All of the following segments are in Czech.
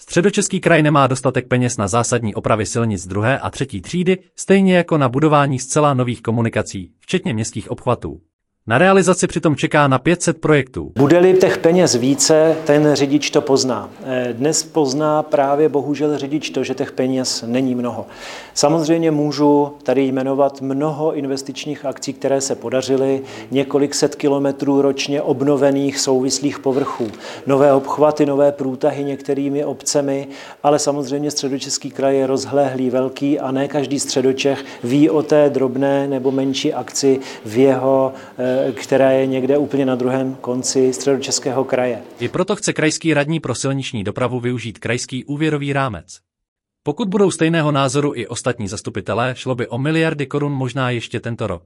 Středočeský kraj nemá dostatek peněz na zásadní opravy silnic druhé a třetí třídy, stejně jako na budování zcela nových komunikací, včetně městských obchvatů. Na realizaci přitom čeká na 500 projektů. Bude-li těch peněz více, ten řidič to pozná. Eh, dnes pozná právě bohužel řidič to, že těch peněz není mnoho. Samozřejmě můžu tady jmenovat mnoho investičních akcí, které se podařily, několik set kilometrů ročně obnovených souvislých povrchů, nové obchvaty, nové průtahy některými obcemi, ale samozřejmě středočeský kraj je rozhléhlý, velký a ne každý středočech ví o té drobné nebo menší akci v jeho eh, která je někde úplně na druhém konci středočeského kraje. I proto chce krajský radní pro silniční dopravu využít krajský úvěrový rámec. Pokud budou stejného názoru i ostatní zastupitelé, šlo by o miliardy korun možná ještě tento rok.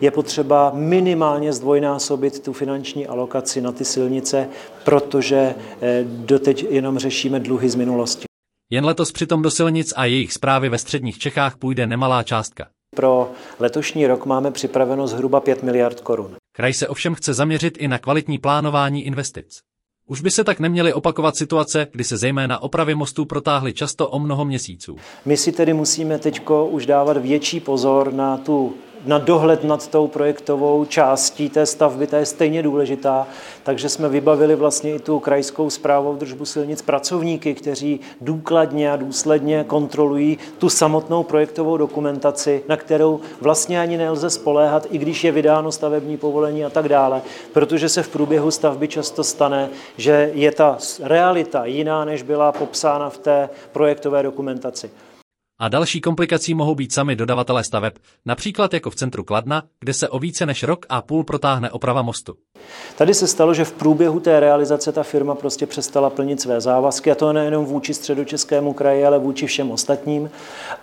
Je potřeba minimálně zdvojnásobit tu finanční alokaci na ty silnice, protože eh, doteď jenom řešíme dluhy z minulosti. Jen letos přitom do silnic a jejich zprávy ve středních Čechách půjde nemalá částka. Pro letošní rok máme připraveno zhruba 5 miliard korun. Kraj se ovšem chce zaměřit i na kvalitní plánování investic. Už by se tak neměly opakovat situace, kdy se zejména opravy mostů protáhly často o mnoho měsíců. My si tedy musíme teď už dávat větší pozor na tu na dohled nad tou projektovou částí té stavby, ta je stejně důležitá, takže jsme vybavili vlastně i tu krajskou zprávu držbu silnic pracovníky, kteří důkladně a důsledně kontrolují tu samotnou projektovou dokumentaci, na kterou vlastně ani nelze spoléhat, i když je vydáno stavební povolení a tak dále, protože se v průběhu stavby často stane, že je ta realita jiná, než byla popsána v té projektové dokumentaci. A další komplikací mohou být sami dodavatelé staveb, například jako v centru Kladna, kde se o více než rok a půl protáhne oprava mostu. Tady se stalo, že v průběhu té realizace ta firma prostě přestala plnit své závazky, a to nejenom vůči středočeskému kraji, ale vůči všem ostatním,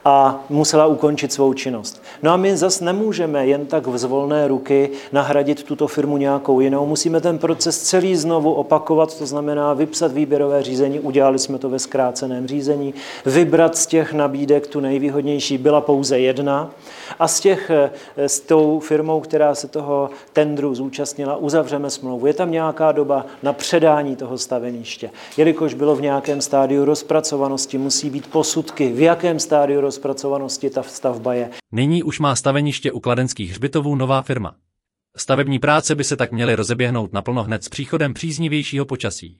a musela ukončit svou činnost. No a my zas nemůžeme jen tak v zvolné ruky nahradit tuto firmu nějakou jinou. Musíme ten proces celý znovu opakovat, to znamená vypsat výběrové řízení, udělali jsme to ve zkráceném řízení, vybrat z těch nabídek tu nejvýhodnější byla pouze jedna a z těch eh, s tou firmou, která se toho tendru zúčastnila, uzavřeme smlouvu. Je tam nějaká doba na předání toho staveniště. Jelikož bylo v nějakém stádiu rozpracovanosti, musí být posudky, v jakém stádiu rozpracovanosti ta stavba je. Nyní už má staveniště u kladenských hřbitovů nová firma. Stavební práce by se tak měly rozeběhnout naplno hned s příchodem příznivějšího počasí.